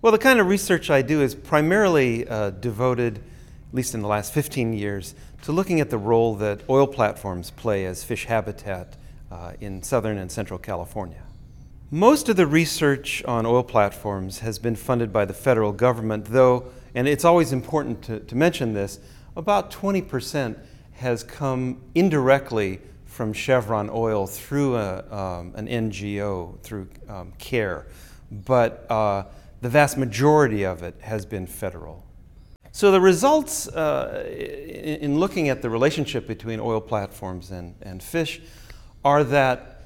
Well, the kind of research I do is primarily uh, devoted, at least in the last 15 years, to looking at the role that oil platforms play as fish habitat uh, in southern and central California. Most of the research on oil platforms has been funded by the federal government, though, and it's always important to, to mention this, about 20% has come indirectly from Chevron Oil through a, um, an NGO, through um, CARE. But uh, the vast majority of it has been federal. So the results uh, in looking at the relationship between oil platforms and, and fish are that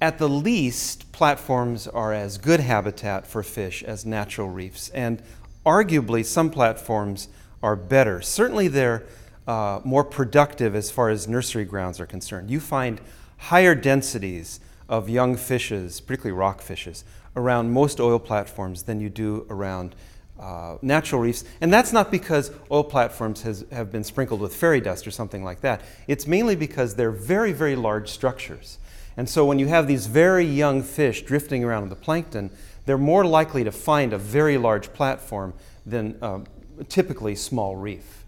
at the least, platforms are as good habitat for fish as natural reefs. And arguably, some platforms are better. Certainly, they're uh, more productive as far as nursery grounds are concerned. You find higher densities of young fishes, particularly rock fishes, around most oil platforms than you do around uh, natural reefs. And that's not because oil platforms has, have been sprinkled with fairy dust or something like that. It's mainly because they're very, very large structures. And so when you have these very young fish drifting around in the plankton, they're more likely to find a very large platform than uh, typically small reef.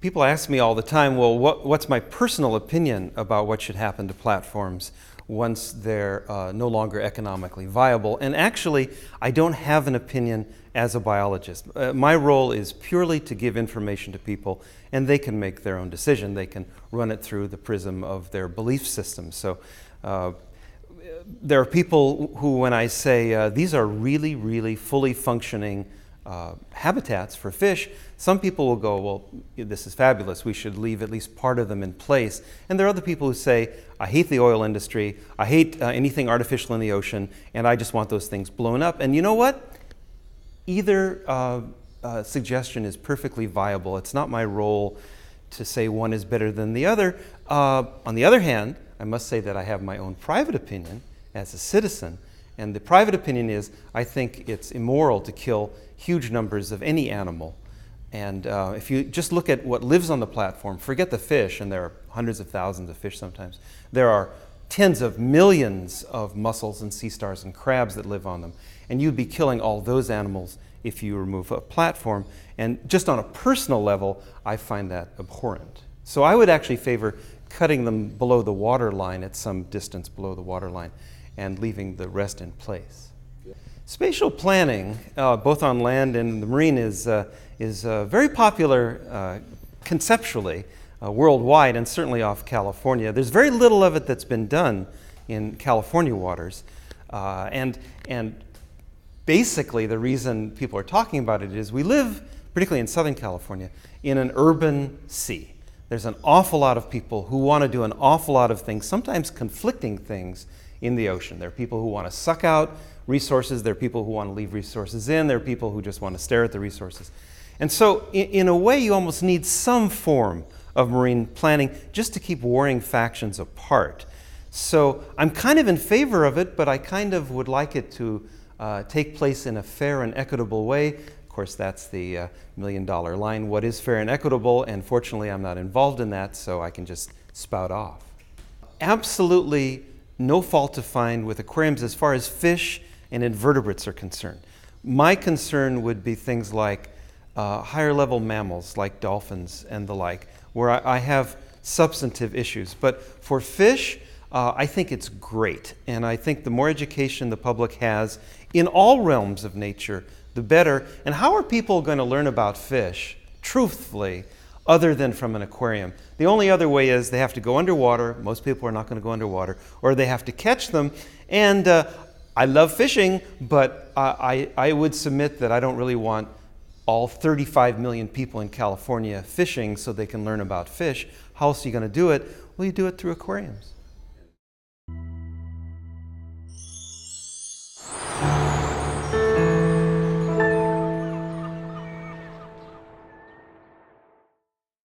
People ask me all the time, well, what, what's my personal opinion about what should happen to platforms? Once they're uh, no longer economically viable. And actually, I don't have an opinion as a biologist. Uh, my role is purely to give information to people, and they can make their own decision. They can run it through the prism of their belief system. So, uh, there are people who, when I say uh, these are really, really fully functioning uh, habitats for fish, some people will go, Well, this is fabulous. We should leave at least part of them in place. And there are other people who say, I hate the oil industry. I hate uh, anything artificial in the ocean. And I just want those things blown up. And you know what? Either uh, uh, suggestion is perfectly viable. It's not my role to say one is better than the other. Uh, on the other hand, I must say that I have my own private opinion as a citizen. And the private opinion is I think it's immoral to kill huge numbers of any animal. And uh, if you just look at what lives on the platform, forget the fish, and there are hundreds of thousands of fish sometimes. There are tens of millions of mussels and sea stars and crabs that live on them. And you'd be killing all those animals if you remove a platform. And just on a personal level, I find that abhorrent. So I would actually favor cutting them below the water line at some distance below the water line and leaving the rest in place. Spatial planning, uh, both on land and the marine, is, uh, is uh, very popular uh, conceptually uh, worldwide and certainly off California. There's very little of it that's been done in California waters. Uh, and, and basically, the reason people are talking about it is we live, particularly in Southern California, in an urban sea. There's an awful lot of people who want to do an awful lot of things, sometimes conflicting things in the ocean. There are people who want to suck out resources, there are people who want to leave resources in, there are people who just want to stare at the resources. And so, in, in a way, you almost need some form of marine planning just to keep warring factions apart. So, I'm kind of in favor of it, but I kind of would like it to uh, take place in a fair and equitable way. Of course, that's the uh, million dollar line. What is fair and equitable? And fortunately, I'm not involved in that, so I can just spout off. Absolutely no fault to find with aquariums as far as fish and invertebrates are concerned. My concern would be things like uh, higher level mammals like dolphins and the like, where I, I have substantive issues. But for fish, uh, I think it's great. And I think the more education the public has in all realms of nature, the better. And how are people going to learn about fish, truthfully, other than from an aquarium? The only other way is they have to go underwater. Most people are not going to go underwater. Or they have to catch them. And uh, I love fishing, but I, I would submit that I don't really want all 35 million people in California fishing so they can learn about fish. How else are you going to do it? Well, you do it through aquariums.